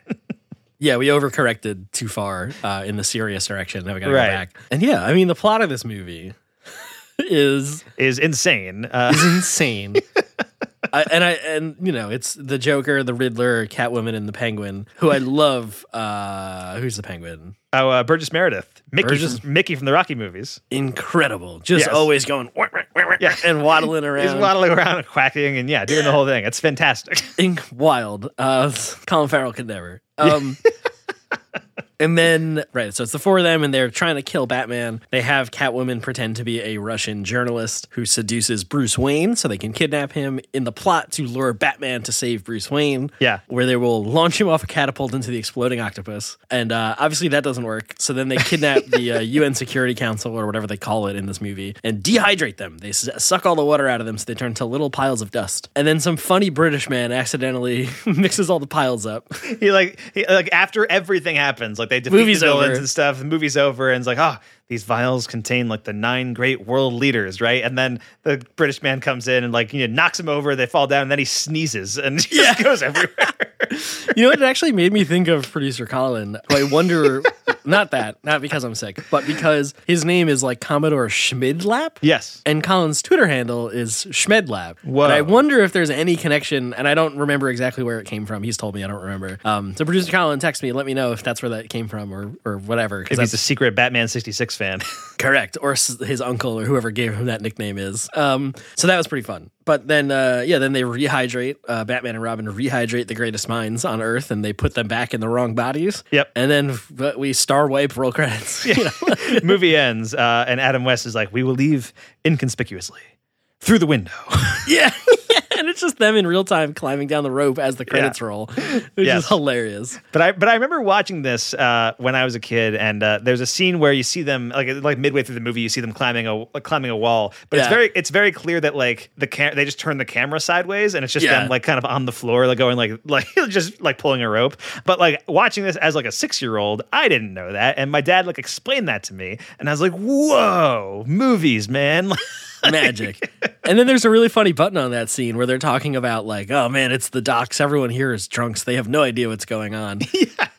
Yeah, we overcorrected too far uh, in the serious direction. Now we got to Right. go back. And yeah, I mean, the plot of this movie is is insane. Uh, is insane. I, and I and you know it's the Joker, the Riddler, Catwoman, and the Penguin, who I love. Uh, who's the Penguin? Oh, uh, Burgess Meredith, Mickey, Burgess- from, Mickey from the Rocky movies. Incredible, just Yes. always going Yeah. and waddling around. He's waddling around and quacking and yeah, doing the whole thing. It's fantastic. Wild. Uh, Colin Farrell could never. Um, and then, right, so it's the four of them, and they're trying to kill Batman. They have Catwoman pretend to be a Russian journalist who seduces Bruce Wayne so they can kidnap him in the plot to lure Batman to save Bruce Wayne. Yeah. Where they will launch him off a catapult into the exploding octopus. And uh, obviously that doesn't work. So then they kidnap the uh, UN Security Council or whatever they call it in this movie and dehydrate them. They suck all the water out of them so they turn into little piles of dust. And then some funny British man accidentally mixes all the piles up. he like he, like after everything happens, like they defeat Movie's the villains over. and stuff. The movie's over, and it's like, oh, these vials contain like the nine great world leaders, right? And then the British man comes in and like you know knocks him over, they fall down, and then he sneezes and yeah. goes everywhere. you know what? It actually made me think of producer Colin. I wonder, not that, not because I'm sick, but because his name is like Commodore Schmidlap. Yes. And Colin's Twitter handle is Schmidlap. What? I wonder if there's any connection, and I don't remember exactly where it came from. He's told me I don't remember. Um, so producer Colin, text me, let me know if that's where that came from or or whatever. If it's a secret Batman 66 Fan. Correct. Or his uncle or whoever gave him that nickname is. Um, so that was pretty fun. But then, uh, yeah, then they rehydrate. Uh, Batman and Robin rehydrate the greatest minds on Earth and they put them back in the wrong bodies. Yep. And then we star wipe roll credits. Yeah. Movie ends. Uh, and Adam West is like, we will leave inconspicuously through the window. yeah. and it's just them in real time climbing down the rope as the credits roll, which Yes. is hilarious. But I but I remember watching this uh, when I was a kid, and uh, there's a scene where you see them like like midway through the movie, you see them climbing a like, climbing a wall. But it's very it's very clear that like the cam- they just turn the camera sideways, and it's just Yeah. them like kind of on the floor, like going like like just like pulling a rope. But like watching this as like a six year old, I didn't know that, and my dad like explained that to me, and I was like, whoa, movies, man. Magic. and then there's a really funny button on that scene where they're talking about like, oh man, it's the docks. Everyone here is drunks. They have no idea what's going on.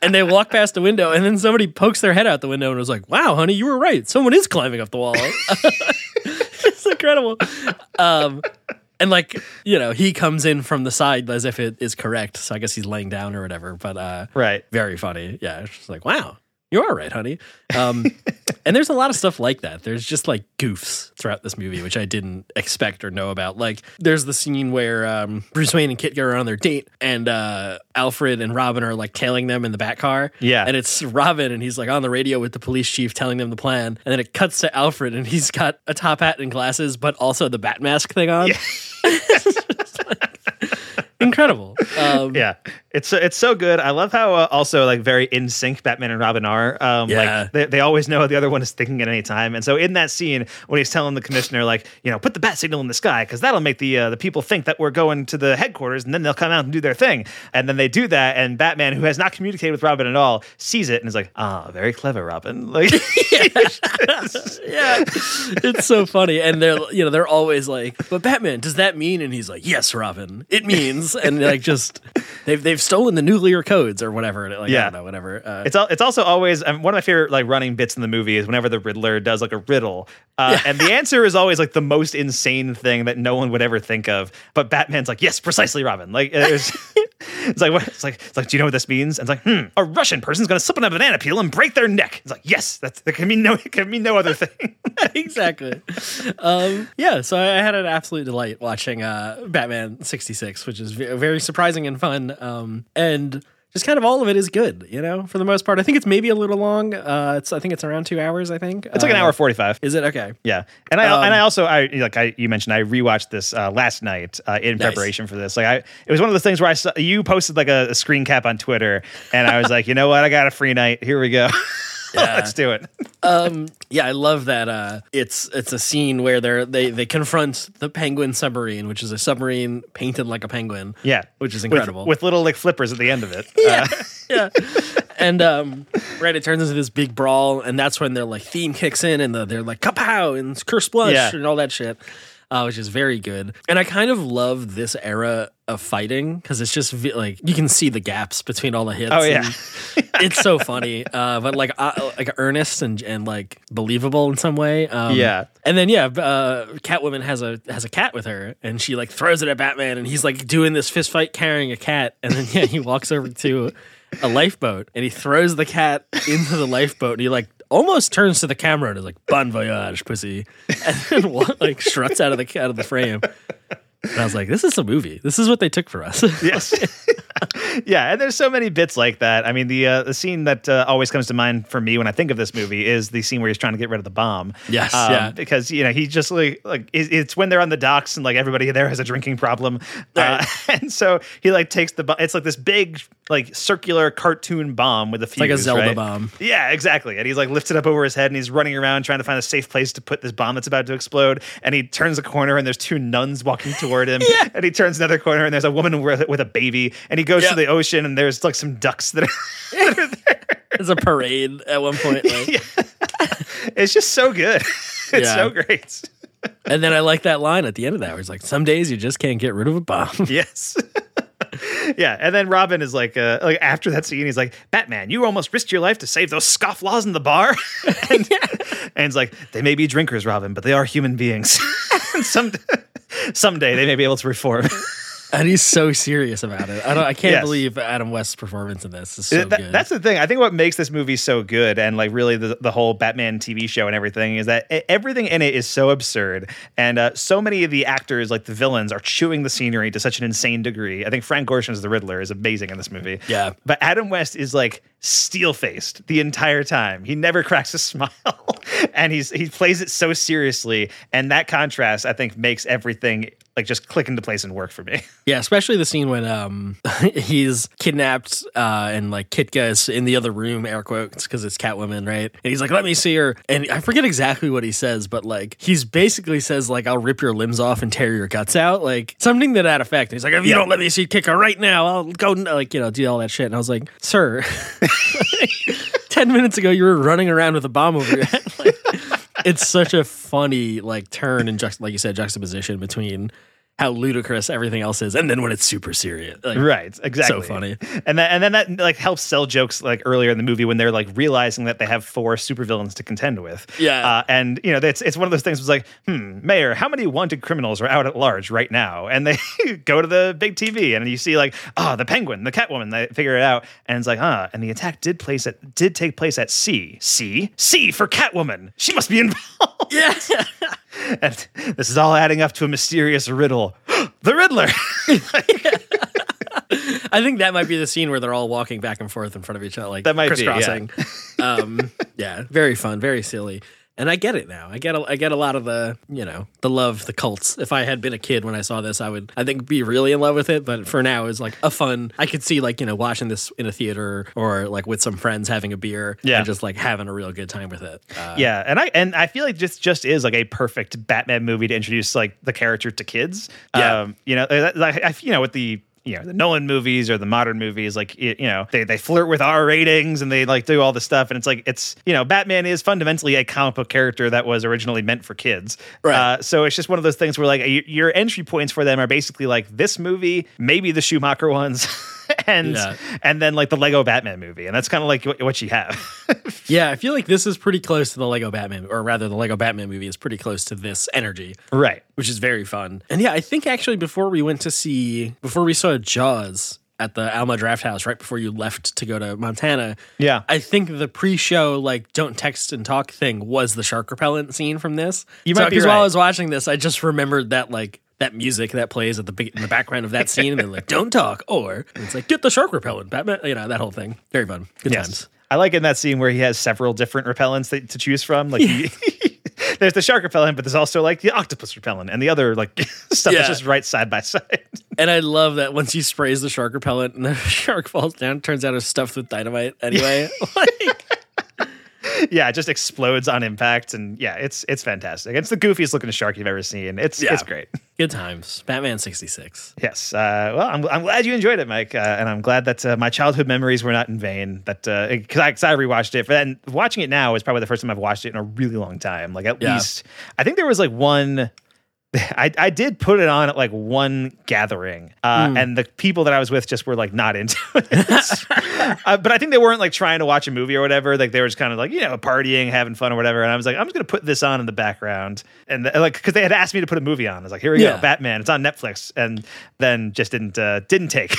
And they walk past the window, and then somebody pokes their head out the window and was like, "Wow, honey, you were right. Someone is climbing up the wall." it's incredible. Um, and like you know, he comes in from the side as if it is correct. So I guess he's laying down or whatever. But uh, right, very funny. Yeah, it's just like, wow, you are right, honey. Um, and there's a lot of stuff like that. There's just like goofs throughout this movie, which I didn't expect or know about. Like, there's the scene where um, Bruce Wayne and Kit are on their date, and uh, Alfred and Robin are like tailing them in the back car. Yeah. and it's Robin, and he's like on the radio with the police chief telling them the plan, and then it cuts to Alfred, and he's got a top hat and glasses, but also the bat mask thing on. Incredible. Um, yeah, it's it's so good. I love how uh, also like very in sync Batman and Robin are. Um, Yeah. like they, they always know what the other one is thinking at any time. And so in that scene when he's telling the commissioner like you know put the bat signal in the sky because that'll make the uh, the people think that we're going to the headquarters and then they'll come out and do their thing. And then they do that and Batman who has not communicated with Robin at all sees it and is like ah very clever Robin like yeah, it's so funny, and they're you know they're always like, "But Batman, does that mean?" And he's like, "Yes, Robin, it means." And like just they've they've stolen the nuclear codes or whatever. Like, I Yeah. don't know, whatever. Uh, It's al- it's also always um, one of my favorite like running bits in the movie is whenever the Riddler does like a riddle, uh, and the answer is always like the most insane thing that no one would ever think of. But Batman's like, yes, precisely, Robin. Like it's, it's like what? It's like it's like, do you know what this means? And it's like, hmm, a Russian person's gonna slip on a banana peel and break their neck. It's like, yes, that's can mean no it can mean no other thing. exactly. um, yeah, so I had an absolute delight watching uh, Batman 66, which is ve- very surprising and fun. Um, and just kind of all of it is good, you know, for the most part. I think it's maybe a little long. Uh, it's I think it's around two hours. I think It's like an Uh, hour forty five. Is it okay? Yeah, and I Um, and I also I like I you mentioned I rewatched this uh, last night uh, in Nice. preparation for this. Like I, it was one of those things where I saw you posted like a, a screen cap on Twitter, and I was like, you know what, I got a free night. Here we go. Let's do it. um, yeah, I love that. Uh, it's it's a scene where they're they they confront the Penguin submarine, which is a submarine painted like a penguin. Yeah, which is With- incredible. with, little like flippers at the end of it. Yeah. Uh, yeah. And um, right, it turns into this big brawl, and that's when their like theme kicks in, and the, they're like kapow and curse blush Yeah. and all that shit, uh, which is very good. And I kind of love this era of fighting because it's just like you can see the gaps between all the hits. Oh, yeah. and it's so funny, uh, but like uh, like earnest and and like believable in some way. Um, Yeah. and then yeah, uh, Catwoman has a has a cat with her, and she like throws it at Batman, and he's like doing this fist fight carrying a cat, and then yeah, he walks over to a lifeboat, and he throws the cat into the lifeboat, and he like almost turns to the camera and is like "Bon voyage, pussy," and then like struts out of the out of the frame. And I was like, "This is a movie. This is what they took for us." yes. yeah, and there's so many bits like that. I mean, the uh, the scene that uh, always comes to mind for me when I think of this movie is the scene where he's trying to get rid of the bomb. Yes, Um, yeah. because you know he just like like it's when they're on the docks and like everybody there has a drinking problem, uh, and so he like takes the bomb. It's like this big like circular cartoon bomb with a fuse, like a Zelda right? bomb. Yeah, exactly. And he's like lifted up over his head and he's running around trying to find a safe place to put this bomb that's about to explode. And he turns a corner and there's two nuns walking toward him. And he turns another corner and there's a woman with, a baby. And he goes Yeah. to the ocean and there's like some ducks that are. There's a parade at one point. Like, it's just so good. It's Yeah. so great. And then I like that line at the end of that where it's like, "Some days you just can't get rid of a bomb." yes. yeah, and then Robin is like, uh, like after that scene, he's like, "Batman, you almost risked your life to save those scofflaws in the bar." and, and it's like, "They may be drinkers, Robin, but they are human beings. some someday they may be able to reform." And he's so serious about it. I don't. I can't Yes. believe Adam West's performance in this is so That- good. That's the thing. I think what makes this movie so good, and like really the, the whole Batman TV show and everything, is that everything in it is so absurd, and uh, so many of the actors, like the villains, are chewing the scenery to such an insane degree. I think Frank Gorshin as the Riddler is amazing in this movie. Yeah. but Adam West is like steel faced the entire time. He never cracks a smile, and he's he plays it so seriously, and that contrast I think makes everything like just click into place and work for me. Yeah, especially the scene when um he's kidnapped uh and like Kitka is in the other room, air quotes, because it's Catwoman, right? And he's like, "Let me see her," and I forget exactly what he says, but like he's basically says like, "I'll rip your limbs off and tear your guts out," like something to that effect. And he's like, "If you Yeah. don't let me see Kitka right now, I'll go like you know do all that shit." And I was like, "Sir." 10 minutes ago you were running around with a bomb over your head like, it's such a funny like turn and like you said juxtaposition between how ludicrous everything else is and then when it's super serious like, right exactly. so funny. And then and then that like helps sell jokes like earlier in the movie when they're like realizing that they have four supervillains to contend with. Yeah. uh, and you know it's it's one of those things was like hmm mayor how many wanted criminals are out at large right now? And they go to the big tv and you see like oh the penguin the catwoman they figure it out and it's like ah and the attack did place at did take place at sea C, C for catwoman. She must be involved. Yeah and this is all adding up to a mysterious riddle. The riddler! I think that might be the scene where they're all walking back and forth in front of each other like That might be, yeah. crisscrossing. Um yeah very fun very silly and I get it now. I get a, I get a lot of the you know the love the cults. If I had been a kid when I saw this, I would I think be really in love with it. But for now, it's like a fun. I could see like you know watching this in a theater or like with some friends having a beer Yeah. and just like having a real good time with it. Uh, yeah, and I and I feel like this just is like a perfect Batman movie to introduce like the character to kids. Yeah. Um, you know, uh, I, you know, with the you know the Nolan movies or the modern movies, like y- you know they they flirt with R ratings and they like do all this stuff, and it's like it's you know Batman is fundamentally a comic book character that was originally meant for kids. Right. Uh, so it's just one of those things where like your entry points for them are basically like this movie, maybe the Schumacher ones. and Yeah. and then like the Lego Batman movie, and that's kind of like what, what you have. Yeah, I feel like this is pretty close to the Lego Batman, or rather, the Lego Batman movie is pretty close to this energy. Right. Which is very fun. And yeah, I think actually before we went to see, before we saw Jaws at the Alamo Drafthouse, right before you left to go to Montana, Yeah. I think the pre-show like don't text and talk thing was the shark repellent scene from this. You So- might be 'cause while right. I was watching this, I just remembered that like that music that plays at the big in the background of that scene, and they're like, "Don't talk," or it's like, "Get the shark repellent." Batman, you know that whole thing. Very fun. Good Yes. times. I like in that scene where he has several different repellents that, to choose from. Like he, there's the shark repellent, but there's also like the octopus repellent and the other like stuff Yeah. that's just right side by side. And I love that once he sprays the shark repellent and the shark falls down, turns out it's stuffed with dynamite anyway. yeah, it just explodes on impact, and yeah, it's it's fantastic. It's the goofiest looking shark you've ever seen. It's Yeah. it's great. Good times. Batman 66. Yes. Uh, well, I'm, I'm glad you enjoyed it, Mike, uh, and I'm glad that uh, my childhood memories were not in vain. That because I, 'cause I rewatched it, and watching it now is probably the first time I've watched it in a really long time. Like at Yeah. least, I think there was like one. I, I did put it on at like one gathering, uh, Hmm. and the people that I was with just were like not into it. uh, but I think they weren't like trying to watch a movie or whatever. Like they were just kind of like you know partying, having fun or whatever. And I was like, I'm just gonna put this on in the background, and uh, like because they had asked me to put a movie on. I was like, here we Yeah. go, Batman. It's on Netflix, and then just didn't uh, didn't take.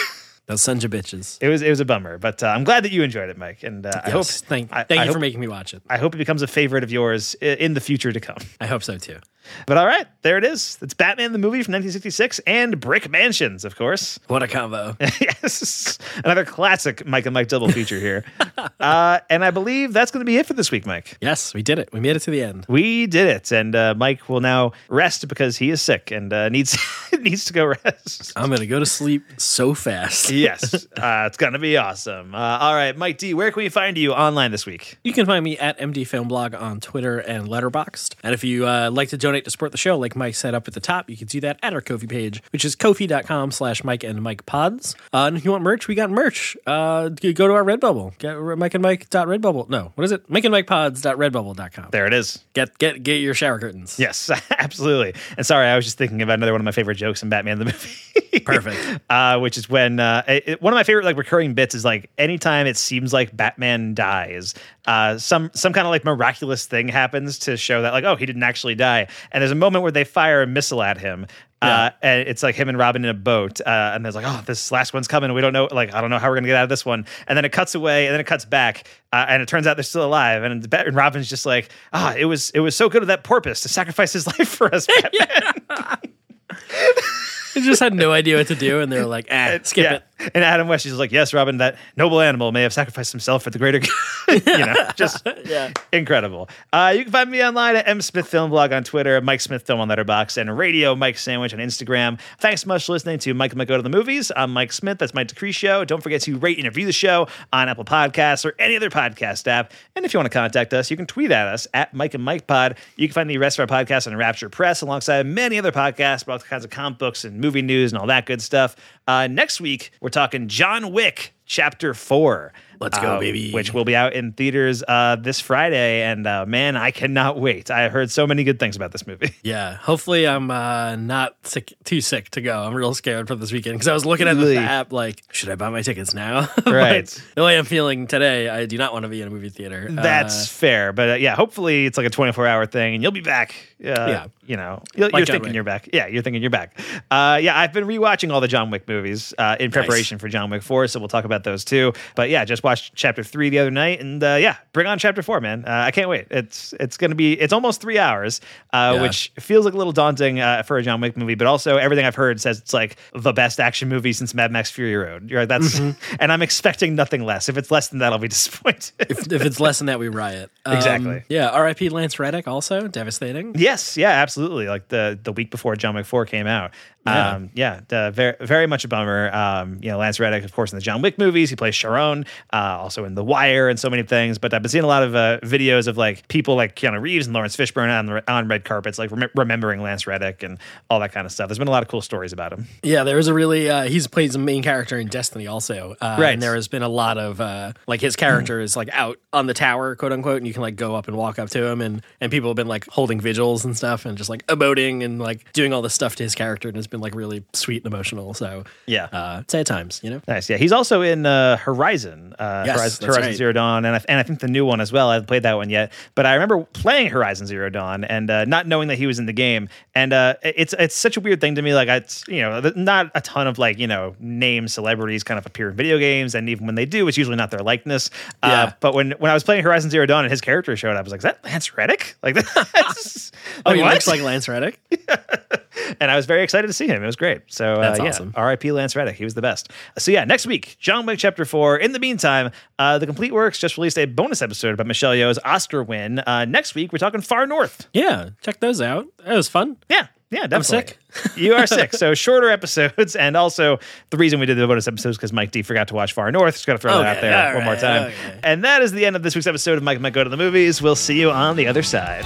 Those sons of bitches. it was it was a bummer, but uh, I'm glad that you enjoyed it, Mike. And uh, I hope Thank, I- thank I you for making me watch it. I hope it becomes a favorite of yours in the future to come. I hope so too. But all right, there it is. It's Batman the movie from 1966 and Brick Mansions, of course. What a combo. yes, another classic Mike and Mike double feature here. uh, and I believe that's going to be it for this week, Mike. yes, we did it. We made it to the end. We did it, and uh, Mike will now rest because he is sick and uh, needs needs to go rest. I'm going to go to sleep so fast. Yes, uh, it's going to be awesome. Uh, all right, Mike D, where can we find you online this week? You can find me at MD Film Blog on Twitter and Letterboxd. And if you uh, like to donate to support the show, like Mike said up at the top, you can do that at our Ko-fi page, which is ko-fi.com slash Mike and Mike pods. Uh, and if you want merch, we got merch. Uh, go to our Redbubble. Get Mike and Mike dot Redbubble. No, what is it? Mike and Mike Pods pods.redbubble.com. There it is. Get get get your shower curtains. Yes, absolutely. And sorry, I was just thinking about another one of my favorite jokes in Batman the movie. Perfect. uh, which is when uh, it, one of my favorite like recurring bits is like anytime it seems like Batman dies, uh, some some kind of like miraculous thing happens to show that like oh he didn't actually die. And there's a moment where they fire a missile at him. Uh, and it's like him and Robin in a boat, uh, and there's like, oh, this last one's coming. We don't know, like, I don't know how we're gonna get out of this one. And then it cuts away, and then it cuts back, uh, and it turns out they're still alive. And, and Robin's just like, ah, it was it was so good of that porpoise to sacrifice his life for us, Batman. They just had no idea what to do, and they were like, ah, skip yeah. it. And Adam West is like, yes, Robin, that noble animal may have sacrificed himself for the greater good. you know, just Yeah. incredible. Uh, you can find me online at M Smith Film Blog on Twitter, Mike Smith Film on Letterboxd, and Radio Mike Sandwich on Instagram. Thanks so much for listening to Mike and Mike Go to the Movies. I'm Mike Smith. That's Mike Decree Show. Don't forget to rate and review the show on Apple Podcasts or any other podcast app. And if you want to contact us, you can tweet at us at Mike and Mike Pod. You can find the rest of our podcast on Rapture Press alongside many other podcasts about all kinds of comic books and movie news and all that good stuff. Uh, next week, we're talking John Wick Chapter 4. Let's go, uh, baby. Which will be out in theaters uh, this Friday. And uh, man, I cannot wait. I heard so many good things about this movie. Yeah, hopefully I'm uh, not sick, too sick to go. I'm real scared for this weekend because I was looking at the app like, should I buy my tickets now? Right. the way I'm feeling today, I do not want to be in a movie theater. That's Uh, fair. But uh, yeah, hopefully it's like a 24 hour thing and you'll be back. Uh, Yeah. You know, you're, Like you're thinking Wick. you're back. Yeah, you're thinking you're back. Uh, yeah, I've been rewatching all the John Wick movies uh, in preparation for John Wick 4. So we'll talk about those too. But yeah, just watched chapter three the other night. And uh, yeah, bring on chapter four, man. Uh, I can't wait. It's it's going to be, it's almost three hours, uh, Yeah. which feels like a little daunting uh, for a John Wick movie. But also, everything I've heard says it's like the best action movie since Mad Max Fury Road. You're right. That's, and I'm expecting nothing less. If it's less than that, I'll be disappointed. if, if it's less than that, we riot. Um, Exactly. Yeah. R.I.P. Lance Reddick. Also devastating. Yes, yeah, absolutely. Like the the week before John Wick Four came out. Yeah. Um, yeah, the, very very much a bummer. Um, you know, Lance Reddick, of course, in the John Wick movies, he plays Charon, uh, also in The Wire and so many things. But I've been seeing a lot of uh, videos of like people like Keanu Reeves and Laurence Fishburne on the, on red carpets, like rem- remembering Lance Reddick and all that kind of stuff. There's been a lot of cool stories about him. Yeah, there was a really uh, he's played the main character in Destiny also, uh, Right. And there has been a lot of uh, like his character is like out on the tower, quote unquote, and you can like go up and walk up to him, and and people have been like holding vigils and stuff, and just like emoting and like doing all this stuff to his character, and it's been like really sweet and emotional. So Yeah. uh, sad times, you know. Nice. Yeah, he's also in uh, Horizon, uh, Yes, Horizon, Horizon right. Zero Dawn, and I, and I think the new one as well. I haven't played that one yet, but I remember playing Horizon Zero Dawn and uh, not knowing that he was in the game. And uh, it's it's such a weird thing to me. Like it's you know not a ton of like you know name celebrities kind of appear in video games, and even when they do, it's usually not their likeness. Uh, Yeah. But when when I was playing Horizon Zero Dawn and his character showed up, I was like, "Is that Lance Reddick?" Like that's Oh, he what? looks like Lance Reddick. and I was very excited to see him. It was great. So uh, That's yeah, awesome. R.I.P. Lance Reddick. He was the best. So yeah, next week, John Wick Chapter Four. In the meantime, uh, the Complete Works just released a bonus episode about Michelle Yeoh's Oscar win. Uh, next week, we're talking Far North. Yeah, check those out. That was fun. Yeah. Yeah, definitely. I'm sick. you are sick. So shorter episodes, and also the reason we did the bonus episodes because Mike D forgot to watch Far North. Just got to throw that out there one more time. okay. And that is the end of this week's episode of Mike Might Go to the Movies. We'll see you on the other side.